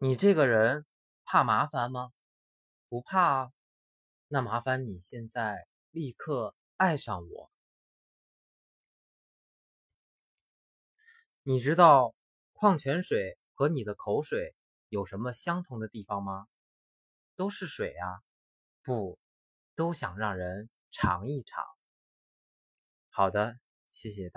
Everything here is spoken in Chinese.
你这个人怕麻烦吗？不怕啊那麻烦你现在立刻爱上我。你知道矿泉水和你的口水有什么相同的地方吗？都是水啊不都想让人尝一尝。好的谢谢大